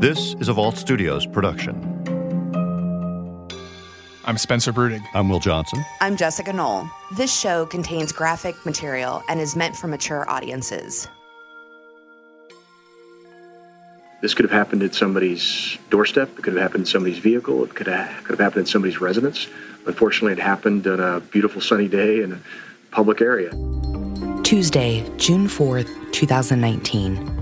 This is a Vault Studios production. I'm Spencer Brudig. I'm Will Johnson. I'm Jessica Knoll. This show contains graphic material and is meant for mature audiences. This could have happened at somebody's doorstep. It could have happened in somebody's vehicle. It could have, could have happened in somebody's residence. Unfortunately, it happened on a beautiful sunny day in a public area. Tuesday, June 4th, 2019.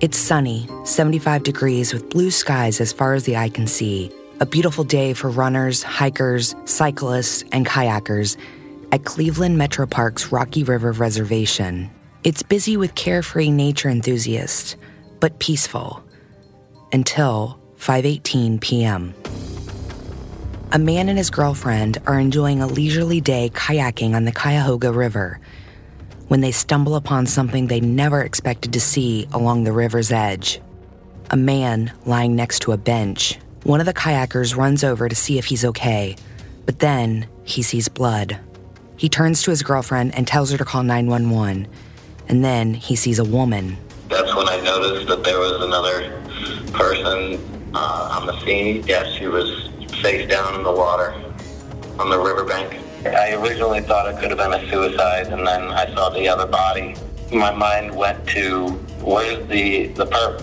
It's sunny, 75 degrees with blue skies as far as the eye can see. A beautiful day for runners, hikers, cyclists, and kayakers at Cleveland Metro Park's Rocky River Reservation. It's busy with carefree nature enthusiasts, but peaceful until 5:18 p.m. A man and his girlfriend are enjoying a leisurely day kayaking on the Cuyahoga River when they stumble upon something they never expected to see along the river's edge. A man lying next to a bench. One of the kayakers runs over to see if he's okay, but then he sees blood. He turns to his girlfriend and tells her to call 911, and then he sees a woman. That's when I noticed that there was another person uh, on the scene. Yes, she was face down in the water on the riverbank. I originally thought it could have been a suicide, and then I saw the other body. My mind went to where's the the perp,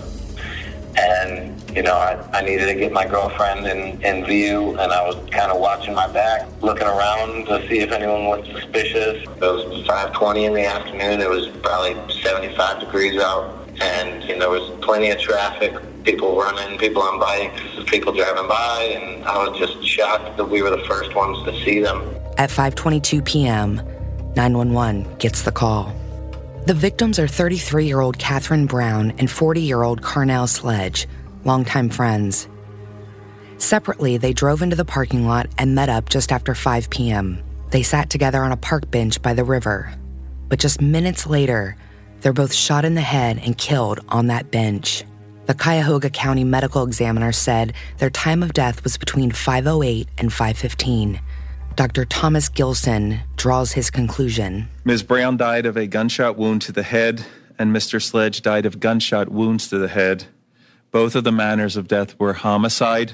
and you know I, I needed to get my girlfriend in, in view, and I was kind of watching my back, looking around to see if anyone was suspicious. It was 5:20 in the afternoon. It was probably 75 degrees out, and you know, there was plenty of traffic people running, people on bikes, people driving by, and I was just shocked that we were the first ones to see them. At 5:22 p.m., 911 gets the call. The victims are 33-year-old Catherine Brown and 40-year-old Carnell Sledge, longtime friends. Separately, they drove into the parking lot and met up just after 5 p.m. They sat together on a park bench by the river. But just minutes later, they're both shot in the head and killed on that bench. The Cuyahoga County Medical Examiner said their time of death was between 5:08 and 5:15. Dr. Thomas Gilson draws his conclusion. Ms. Brown died of a gunshot wound to the head, and Mr. Sledge died of gunshot wounds to the head. Both of the manners of death were homicide.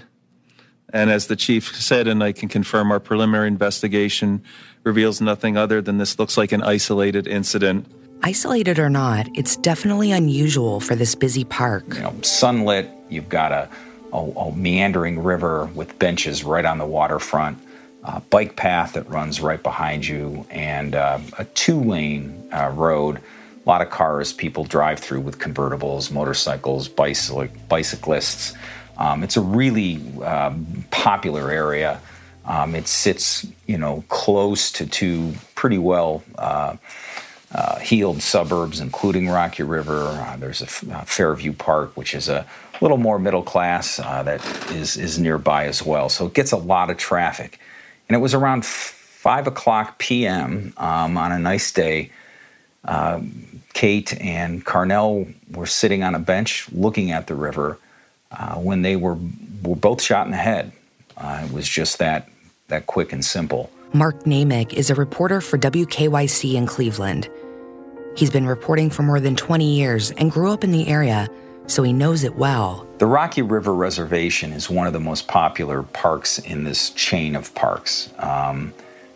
And as the chief said, and I can confirm, our preliminary investigation reveals nothing other than this looks like an isolated incident. Isolated or not, it's definitely unusual for this busy park. You know, sunlit, you've got a, a, a meandering river with benches right on the waterfront uh, bike path that runs right behind you, and uh, a two lane uh, road. A lot of cars people drive through with convertibles, motorcycles, bicycle, bicyclists. Um, it's a really um, popular area. Um, it sits, you know, close to two pretty well uh, uh, heeled suburbs, including Rocky River. Uh, there's a Fairview Park, which is a little more middle class, that is is nearby as well. So it gets a lot of traffic. And it was around 5 o'clock p.m. Um, on a nice day. Uh, Kate and Carnell were sitting on a bench looking at the river uh, when they were, were both shot in the head. Uh, it was just that, that quick and simple. Mark Naymik is a reporter for WKYC in Cleveland. He's been reporting for more than 20 years and grew up in the area so he knows it well. The Rocky River Reservation is one of the most popular parks in this chain of parks. Um,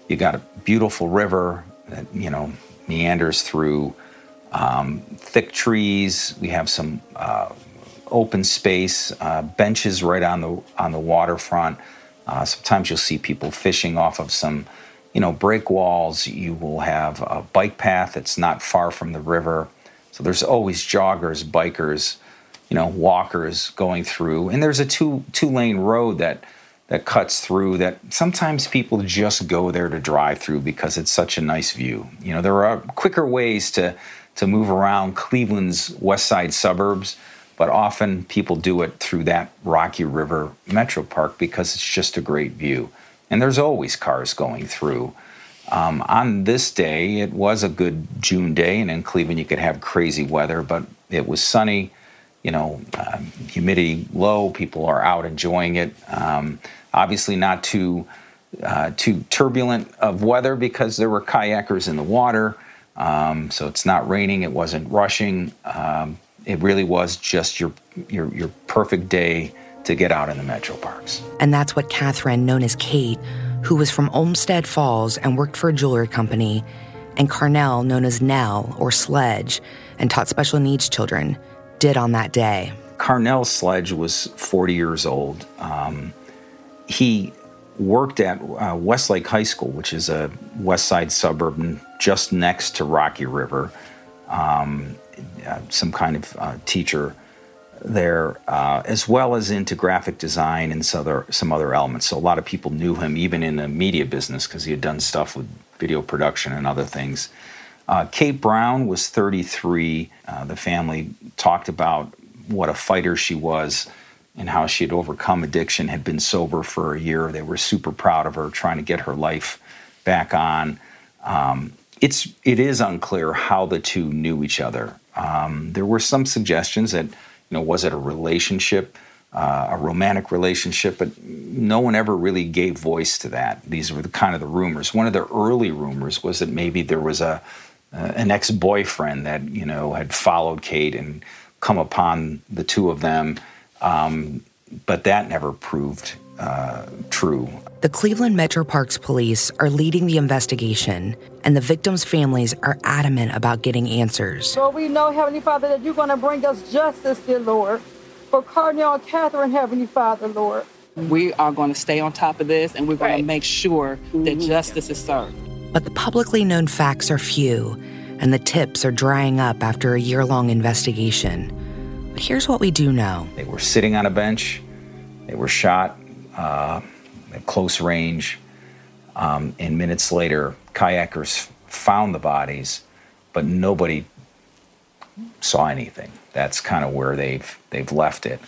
you got a beautiful river that you know meanders through um, thick trees. We have some uh, open space, uh, benches right on the on the waterfront. Uh, sometimes you'll see people fishing off of some, you know, break walls. You will have a bike path that's not far from the river. So there's always joggers, bikers, you know walkers going through. And there's a two two lane road that that cuts through that sometimes people just go there to drive through because it's such a nice view. You know there are quicker ways to to move around cleveland's west side suburbs but often people do it through that rocky river metro park because it's just a great view. And there's always cars going through. Um, on this day it was a good june day and in cleveland you could have crazy weather but it was sunny you know, um, humidity low. People are out enjoying it. Um, obviously, not too uh, too turbulent of weather because there were kayakers in the water. Um, so it's not raining. It wasn't rushing. Um, it really was just your, your, your perfect day to get out in the metro parks. And that's what Catherine, known as Kate, who was from Olmsted Falls and worked for a jewelry company, and Carnell, known as Nell or Sledge, and taught special needs children, did on that day. Carnell Sledge was 40 years old. Um, he worked at uh, Westlake High School, which is a west side suburb just next to Rocky River. Um, uh, some kind of uh, teacher there, uh, as well as into graphic design and some other, some other elements. So a lot of people knew him even in the media business because he had done stuff with video production and other things. Uh, Kate Brown was 33. Uh, the family talked about what a fighter she was and how she had overcome addiction, had been sober for a year. They were super proud of her, trying to get her life back on. Um, it's it is unclear how the two knew each other. Um, there were some suggestions that you know was it a relationship, uh, a romantic relationship, but no one ever really gave voice to that. These were the kind of the rumors. One of the early rumors was that maybe there was a uh, an ex boyfriend that you know had followed Kate and come upon the two of them, um, but that never proved uh, true. The Cleveland Metro Parks Police are leading the investigation, and the victims' families are adamant about getting answers. Lord, we know, Heavenly Father, that you're going to bring us justice, dear Lord, for Carnell and Catherine, Heavenly Father, Lord. We are going to stay on top of this, and we're going right. to make sure that mm-hmm. justice is served. But the publicly known facts are few, and the tips are drying up after a year long investigation. But here's what we do know they were sitting on a bench, they were shot uh, at close range. Um, and minutes later, kayakers found the bodies, but nobody saw anything. That's kind of where they've they've left it.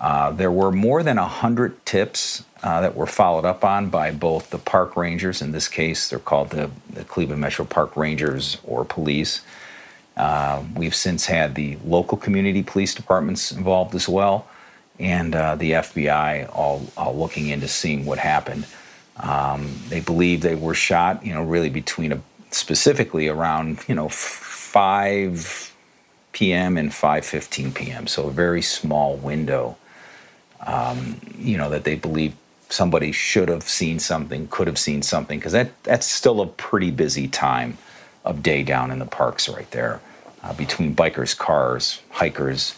Uh, there were more than hundred tips uh, that were followed up on by both the park rangers. In this case, they're called the, the Cleveland Metro Park Rangers or police. Uh, we've since had the local community police departments involved as well and uh, the FBI all, all, looking into seeing what happened. Um, they believe they were shot, you know, really between a, specifically around, you know, 5 p.m. and 5:15 p.m. So a very small window. Um, you know that they believe somebody should have seen something, could have seen something, because that that's still a pretty busy time of day down in the parks right there, uh, between bikers, cars, hikers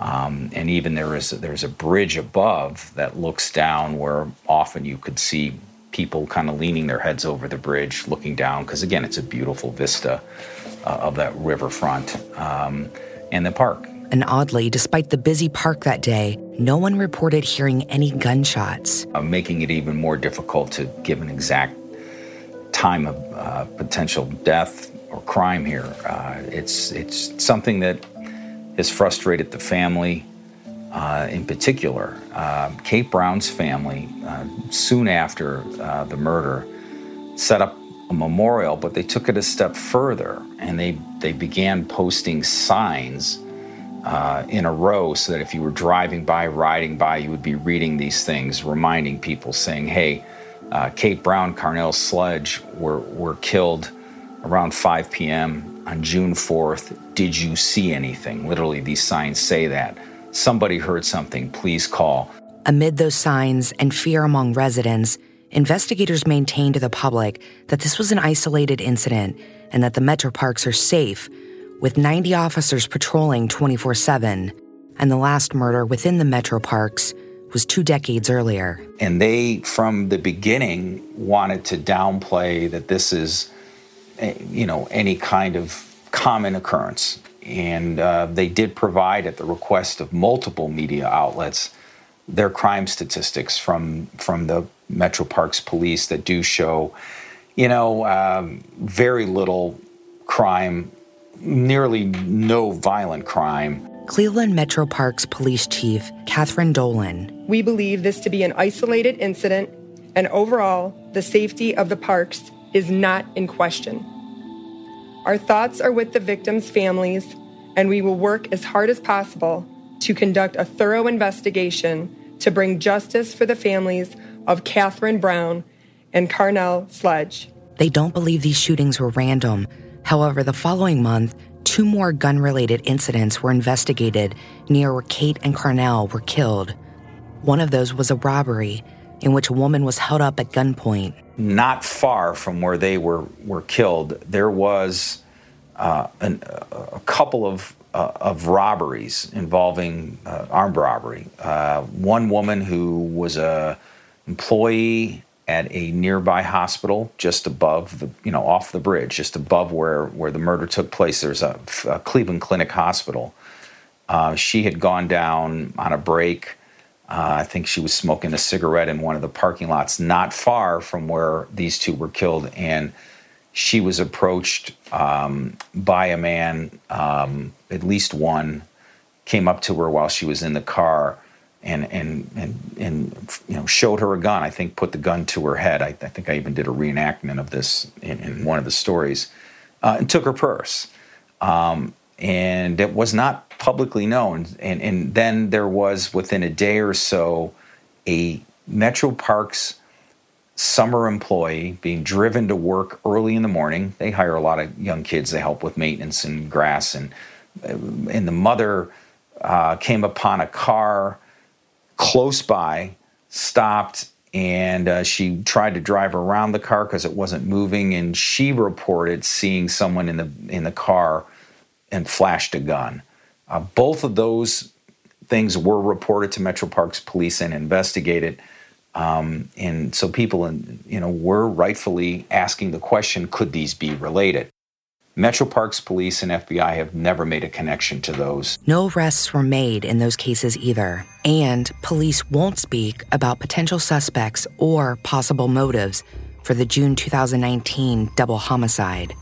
um, and even there is there's a bridge above that looks down where often you could see people kind of leaning their heads over the bridge, looking down because again it's a beautiful vista uh, of that riverfront um, and the park. And oddly, despite the busy park that day, no one reported hearing any gunshots, uh, making it even more difficult to give an exact time of uh, potential death or crime here. Uh, it's it's something that has frustrated the family uh, in particular. Uh, Kate Brown's family, uh, soon after uh, the murder, set up a memorial, but they took it a step further and they, they began posting signs uh, in a row so that if you were driving by, riding by, you would be reading these things, reminding people, saying, hey, uh, Kate Brown, Carnell Sledge were, were killed around 5 p.m. on June 4th. Did you see anything? Literally, these signs say that. Somebody heard something, please call. Amid those signs and fear among residents, investigators maintained to the public that this was an isolated incident and that the metro parks are safe, with 90 officers patrolling 24 7. And the last murder within the metro parks was two decades earlier. And they, from the beginning, wanted to downplay that this is you know, any kind of common occurrence. And uh, they did provide, at the request of multiple media outlets, their crime statistics from from the Metro Parks Police that do show, you know, um, very little crime, nearly no violent crime. Cleveland Metro Parks Police Chief Catherine Dolan. We believe this to be an isolated incident, and overall, the safety of the parks is not in question. Our thoughts are with the victims' families, and we will work as hard as possible to conduct a thorough investigation to bring justice for the families of Catherine Brown and Carnell Sledge. They don't believe these shootings were random. However, the following month, two more gun related incidents were investigated near where Kate and Carnell were killed. One of those was a robbery in which a woman was held up at gunpoint. Not far from where they were, were killed, there was uh, an, a couple of, uh, of robberies involving uh, armed robbery. Uh, one woman who was a employee at a nearby hospital just above the you know off the bridge just above where where the murder took place. There's a, a cleveland clinic hospital. Uh, she had gone down on a break. Uh, i think she was smoking a cigarette in one of the parking lots not far from where these two were killed. And she was approached um, by a man um, at least one came up to her while she was in the car and and and and you know showed her a gun. I think put the gun to her head. I, I think I even did a reenactment of this in, in one of the stories, uh, and took her purse. Um, and it was not publicly known. And and then there was within a day or so a Metro Parks summer employee being driven to work early in the morning. They hire a lot of young kids. They help with maintenance and grass and and the mother uh, came upon a car close by, stopped, and uh, she tried to drive around the car because it wasn't moving. And she reported seeing someone in the in the car and flashed a gun. Uh, both of those things were reported to Metro Parks Police and investigated. Um, and so people, you know, were rightfully asking the question: Could these be related? Metro Parks Police and FBI have never made a connection to those. No arrests were made in those cases either, and police won't speak about potential suspects or possible motives for the June 2019 double homicide.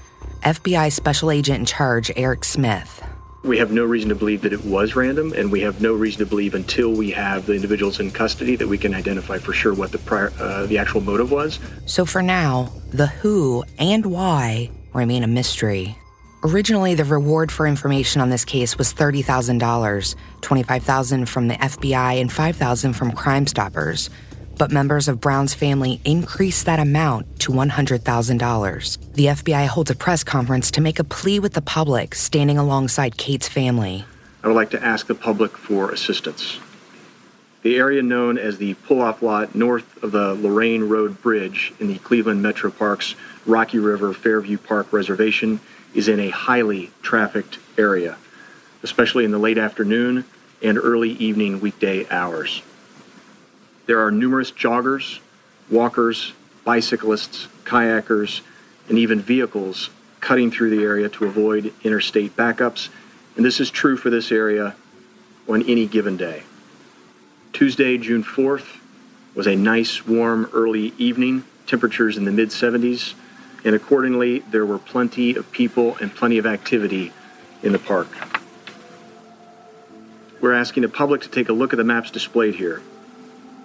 FBI Special Agent in Charge Eric Smith. We have no reason to believe that it was random, and we have no reason to believe until we have the individuals in custody that we can identify for sure what the prior, uh, the actual motive was. So for now, the who and why remain a mystery. Originally, the reward for information on this case was $30,000, 25,000 from the FBI and 5,000 from Crime Stoppers. But members of Brown's family increased that amount to $100,000. The FBI holds a press conference to make a plea with the public standing alongside Kate's family. I would like to ask the public for assistance. The area known as the pull off lot north of the Lorain Road Bridge in the Cleveland Metro Parks Rocky River Fairview Park Reservation is in a highly trafficked area, especially in the late afternoon and early evening weekday hours. There are numerous joggers, walkers, bicyclists, kayakers, and even vehicles cutting through the area to avoid interstate backups, and this is true for this area on any given day. Tuesday, June 4th, was a nice, warm, early evening, temperatures in the mid 70s, and accordingly, there were plenty of people and plenty of activity in the park. We're asking the public to take a look at the maps displayed here.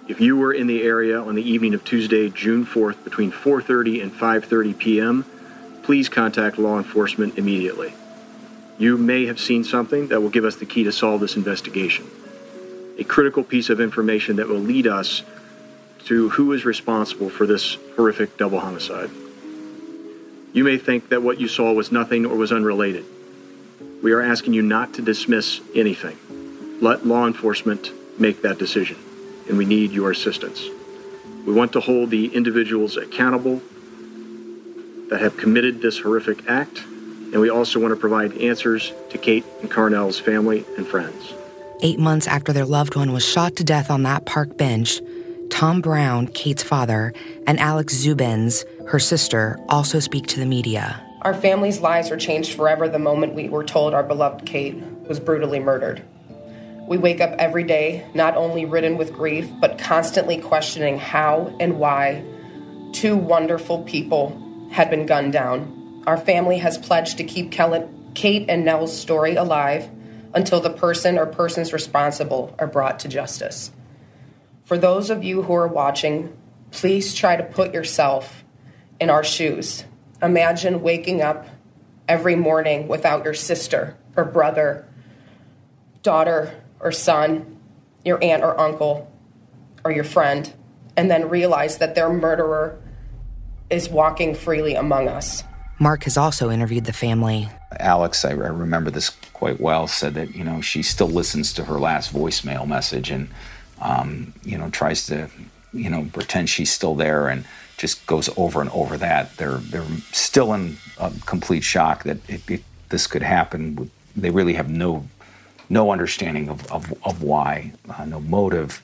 If you were in the area on the evening of Tuesday, June 4th, between 4:30 and 5:30 p.m., please contact law enforcement immediately. You may have seen something that will give us the key to solve this investigation a critical piece of information that will lead us to who is responsible for this horrific double homicide. You may think that what you saw was nothing or was unrelated. We are asking you not to dismiss anything. Let law enforcement make that decision, and we need your assistance. We want to hold the individuals accountable that have committed this horrific act, and we also want to provide answers to Kate and Carnell's family and friends. Eight months after their loved one was shot to death on that park bench, Tom Brown, Kate's father, and Alex Zubins, her sister, also speak to the media. Our family's lives were changed forever the moment we were told our beloved Kate was brutally murdered. We wake up every day not only ridden with grief, but constantly questioning how and why two wonderful people had been gunned down. Our family has pledged to keep Kate and Nell's story alive until the person or persons responsible are brought to justice. For those of you who are watching, please try to put yourself in our shoes. Imagine waking up every morning without your sister or brother, daughter or son, your aunt or uncle, or your friend, and then realize that their murderer is walking freely among us. Mark has also interviewed the family. Alex, I, I remember this quite well, said that, you know, she still listens to her last voicemail message and, um, you know, tries to, you know, pretend she's still there and just goes over and over that. They're, they're still in complete shock that it, it, this could happen. They really have no, no understanding of, of, of why, uh, no motive.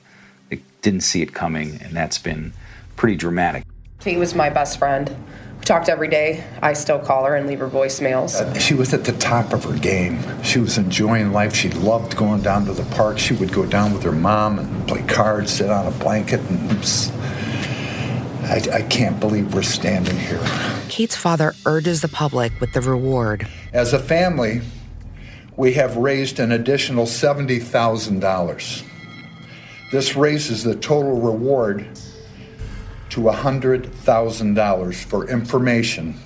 They didn't see it coming, and that's been pretty dramatic. Kate was my best friend. We talked every day. I still call her and leave her voicemails. Uh, she was at the top of her game. She was enjoying life. She loved going down to the park. She would go down with her mom and play cards, sit on a blanket, and I, I can't believe we're standing here. Kate's father urges the public with the reward. As a family, we have raised an additional $70,000. This raises the total reward to $100,000 for information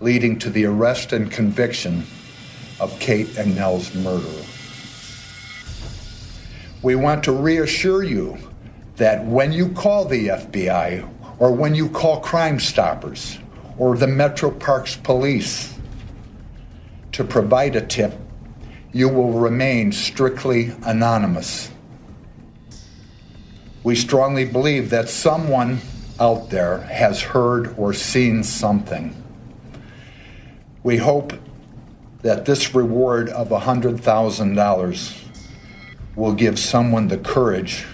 leading to the arrest and conviction of Kate and Nell's murderer. We want to reassure you that when you call the FBI or when you call Crime Stoppers or the Metro Parks Police to provide a tip, you will remain strictly anonymous. We strongly believe that someone out there has heard or seen something. We hope that this reward of $100,000 will give someone the courage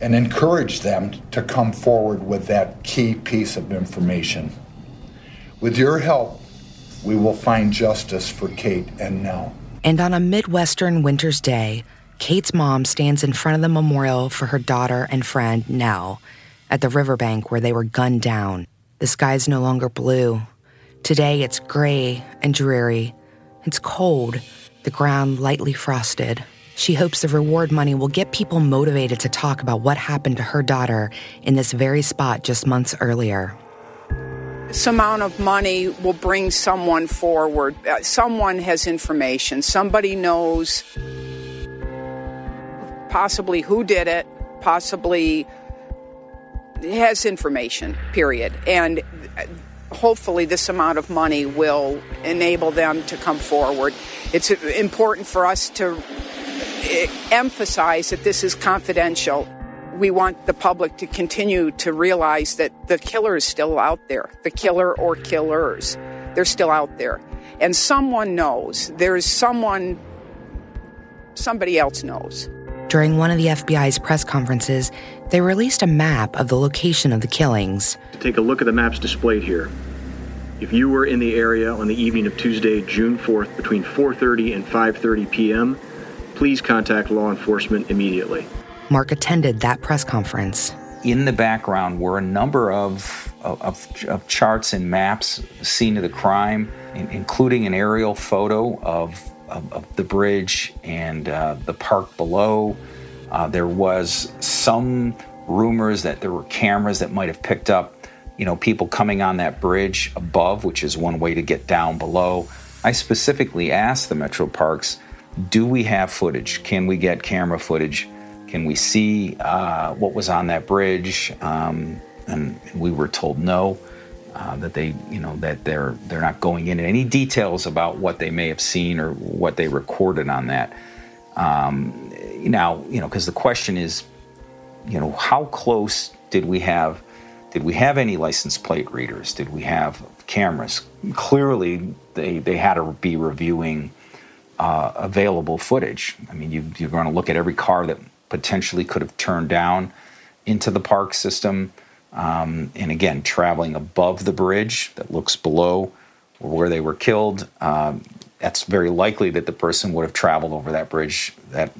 and encourage them to come forward with that key piece of information. With your help, we will find justice for Kate and Nell. And on a Midwestern winter's day, Kate's mom stands in front of the memorial for her daughter and friend, Nell at the riverbank where they were gunned down. The sky's no longer blue. Today it's gray and dreary. It's cold, the ground lightly frosted. She hopes the reward money will get people motivated to talk about what happened to her daughter in this very spot just months earlier. This amount of money will bring someone forward. Uh, someone has information. Somebody knows possibly who did it, possibly has information, period. And hopefully, this amount of money will enable them to come forward. It's important for us to eh, emphasize that this is confidential. We want the public to continue to realize that the killer is still out there, the killer or killers. They're still out there. And someone knows. There's someone, somebody else knows. During one of the FBI's press conferences, they released a map of the location of the killings. Take a look at the maps displayed here. If you were in the area on the evening of Tuesday, June 4th, between 4:30 and 5:30 p.m., please contact law enforcement immediately. Mark attended that press conference. In the background were a number of, of, of charts and maps, scene of the crime, including an aerial photo of of, of the bridge and uh, the park below. Uh, there was some rumors that there were cameras that might have picked up, you know, people coming on that bridge above, which is one way to get down below. I specifically asked the Metro Parks, do we have footage? Can we get camera footage? Can we see uh, what was on that bridge? Um, and we were told no uh, that they, you know, that they're they're not going into any details about what they may have seen or what they recorded on that. Um, now, you know, because the question is, you know, how close did we have? Did we have any license plate readers? Did we have cameras? Clearly, they they had to be reviewing uh, available footage. I mean, you, you're going to look at every car that potentially could have turned down into the park system. Um, and again, traveling above the bridge that looks below where they were killed, um, that's very likely that the person would have traveled over that bridge that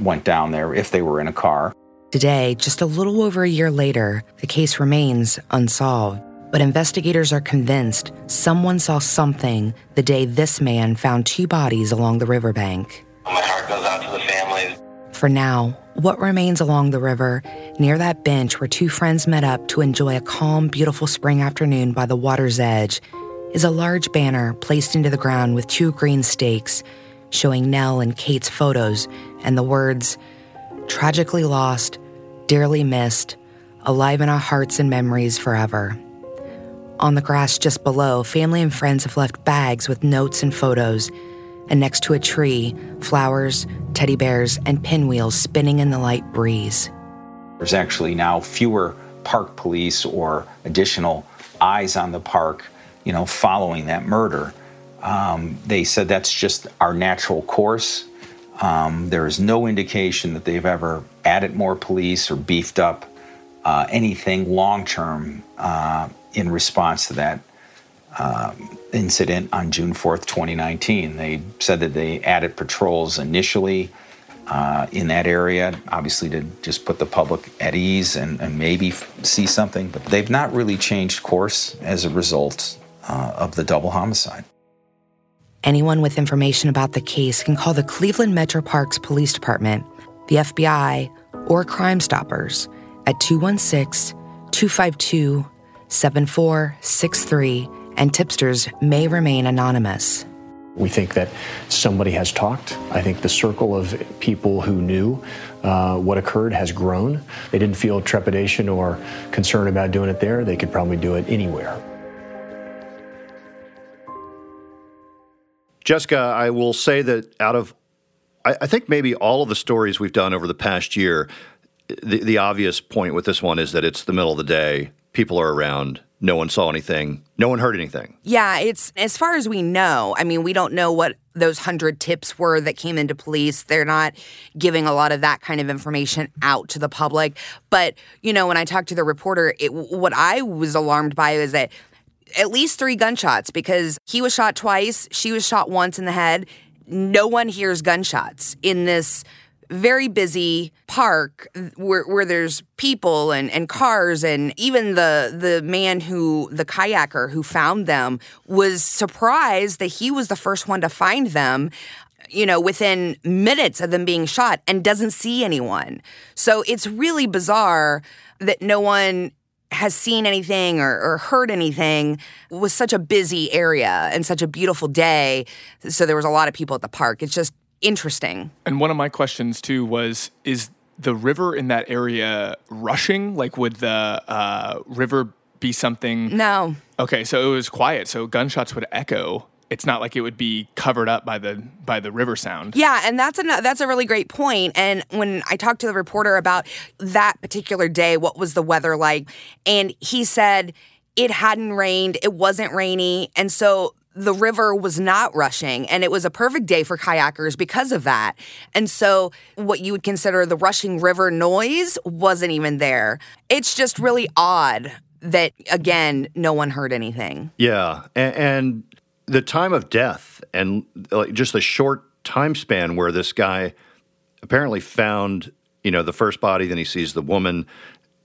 went down there if they were in a car. Today, just a little over a year later, the case remains unsolved. But investigators are convinced someone saw something the day this man found two bodies along the riverbank. My heart goes out to the families. For now, what remains along the river, near that bench where two friends met up to enjoy a calm, beautiful spring afternoon by the water's edge, is a large banner placed into the ground with two green stakes showing Nell and Kate's photos and the words, tragically lost, dearly missed, alive in our hearts and memories forever. On the grass just below, family and friends have left bags with notes and photos. And next to a tree, flowers, teddy bears, and pinwheels spinning in the light breeze. There's actually now fewer park police or additional eyes on the park, you know, following that murder. Um, they said that's just our natural course. Um, there is no indication that they've ever added more police or beefed up uh, anything long term uh, in response to that um, incident on June 4th, 2019. They said that they added patrols initially uh, in that area, obviously to just put the public at ease and, and maybe see something, but they've not really changed course as a result uh, of the double homicide. Anyone with information about the case can call the Cleveland Metro Parks Police Department, the FBI, or Crime Stoppers at 216 252 7463, and tipsters may remain anonymous. We think that somebody has talked. I think the circle of people who knew uh, what occurred has grown. They didn't feel trepidation or concern about doing it there. They could probably do it anywhere. Jessica, I will say that out of, I, I, think maybe all of the stories we've done over the past year, the, the obvious point with this one is that it's the middle of the day, people are around, no one saw anything, no one heard anything. Yeah, it's as far as we know. I mean, we don't know what those hundred tips were that came into police. They're not giving a lot of that kind of information out to the public. But you know, when I talked to the reporter, it, what I was alarmed by is that at least three gunshots because he was shot twice, she was shot once in the head. No one hears gunshots in this very busy park where, where there's people and, and cars and even the the man who the kayaker who found them was surprised that he was the first one to find them you know within minutes of them being shot and doesn't see anyone so it's really bizarre that no one has seen anything or, or, heard anything it was such a busy area and such a beautiful day. So there was a lot of people at the park. It's just interesting. And one of my questions too was is the river in that area rushing? Like, would the uh, river be something? No. Okay, so it was quiet. So gunshots would echo it's not like it would be covered up by the by the river sound. Yeah, and that's a that's a really great point. And when I talked to the reporter about that particular day, what was the weather like? And he said it hadn't rained, it wasn't rainy, and so the river was not rushing and it was a perfect day for kayakers because of that. And so what you would consider the rushing river noise wasn't even there. It's just really odd that again no one heard anything. Yeah. And, and the time of death and like just the short time span where this guy apparently found you know the first body then he sees the woman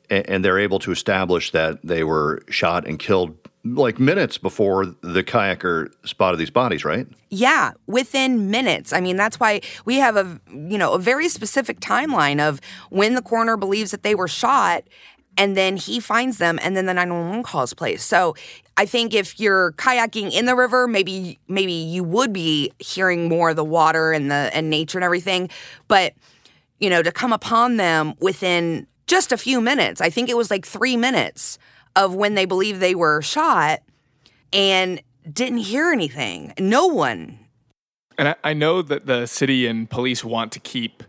and, and they're able to establish that they were shot and killed like minutes before the kayaker spotted these bodies right? Yeah within minutes. I mean that's why we have a you know a very specific timeline of when the coroner believes that they were shot and then he finds them and then the 911 calls place. So i think if you're kayaking in the river maybe maybe you would be hearing more of the water and the and nature and everything. But you know to come upon them within just a few minutes i think it was like three minutes of when they believe they were shot and didn't hear anything no one and I, I know that the city and police want to keep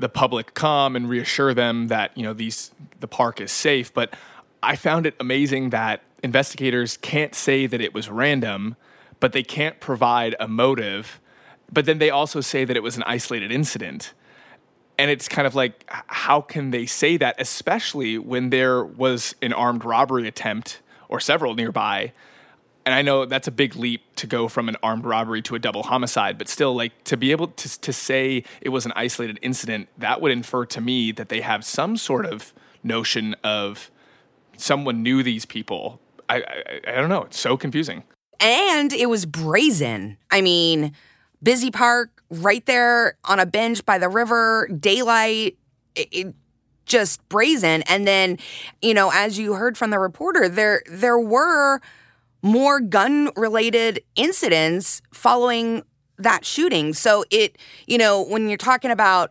the public calm and reassure them that you know these the park is safe. But I found it amazing that investigators can't say that it was random, but they can't provide a motive. But then they also say that it was an isolated incident. And it's kind of like, how can they say that, especially when there was an armed robbery attempt or several nearby? and I know that's a big leap to go from an armed robbery to a double homicide, but still, like to be able to to say it was an isolated incident, that would infer to me that they have some sort of notion of someone knew these people. I I, I don't know. It's so confusing. And it was brazen. I mean, busy park right there on a bench by the river, daylight. It, it, just brazen and then you know as you heard from the reporter there there were more gun related incidents following that shooting. So it, you know, when you're talking about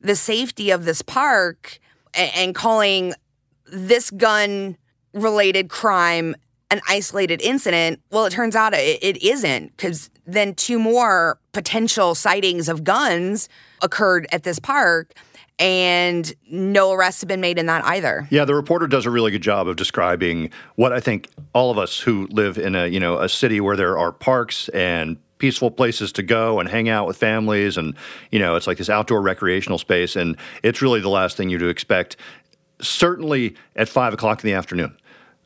the safety of this park and, and calling this gun related crime an isolated incident. Well, it turns out it, it isn't because then two more potential sightings of guns occurred at this park and no arrests have been made in that either. Yeah, the reporter does a really good job of describing what I think all of us who live in a you know a city where there are parks and peaceful places to go and hang out with families and you know it's like this outdoor recreational space and it's really the last thing you'd expect certainly at five o'clock in the afternoon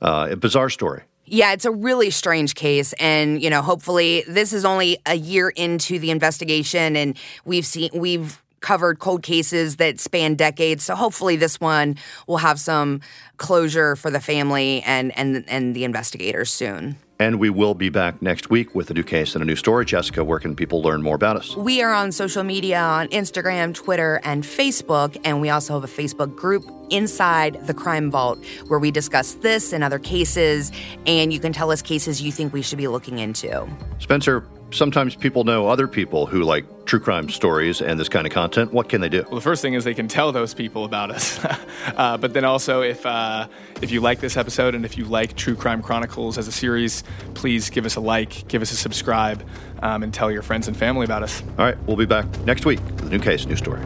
uh, a bizarre story yeah, it's a really strange case. And, you know, hopefully this is only a year into the investigation and we've seen, we've covered cold cases that span decades. So hopefully this one will have some closure for the family and, and, and the investigators soon. And we will be back next week with a new case and a new story. Jessica, where can people learn more about us? We are on social media on Instagram, Twitter, and Facebook. And we also have a Facebook group inside the Crime Vault where we discuss this and other cases. And you can tell us cases you think we should be looking into. Spencer, sometimes people know other people who like true crime stories and this kind of content. What can they do? Well, the first thing is they can tell those people about us. uh, but then also, if uh, if you like this episode and if you like True Crime Chronicles as a series, please give us a like, give us a subscribe, um, and tell your friends and family about us. All right, we'll be back next week with a new case, new story.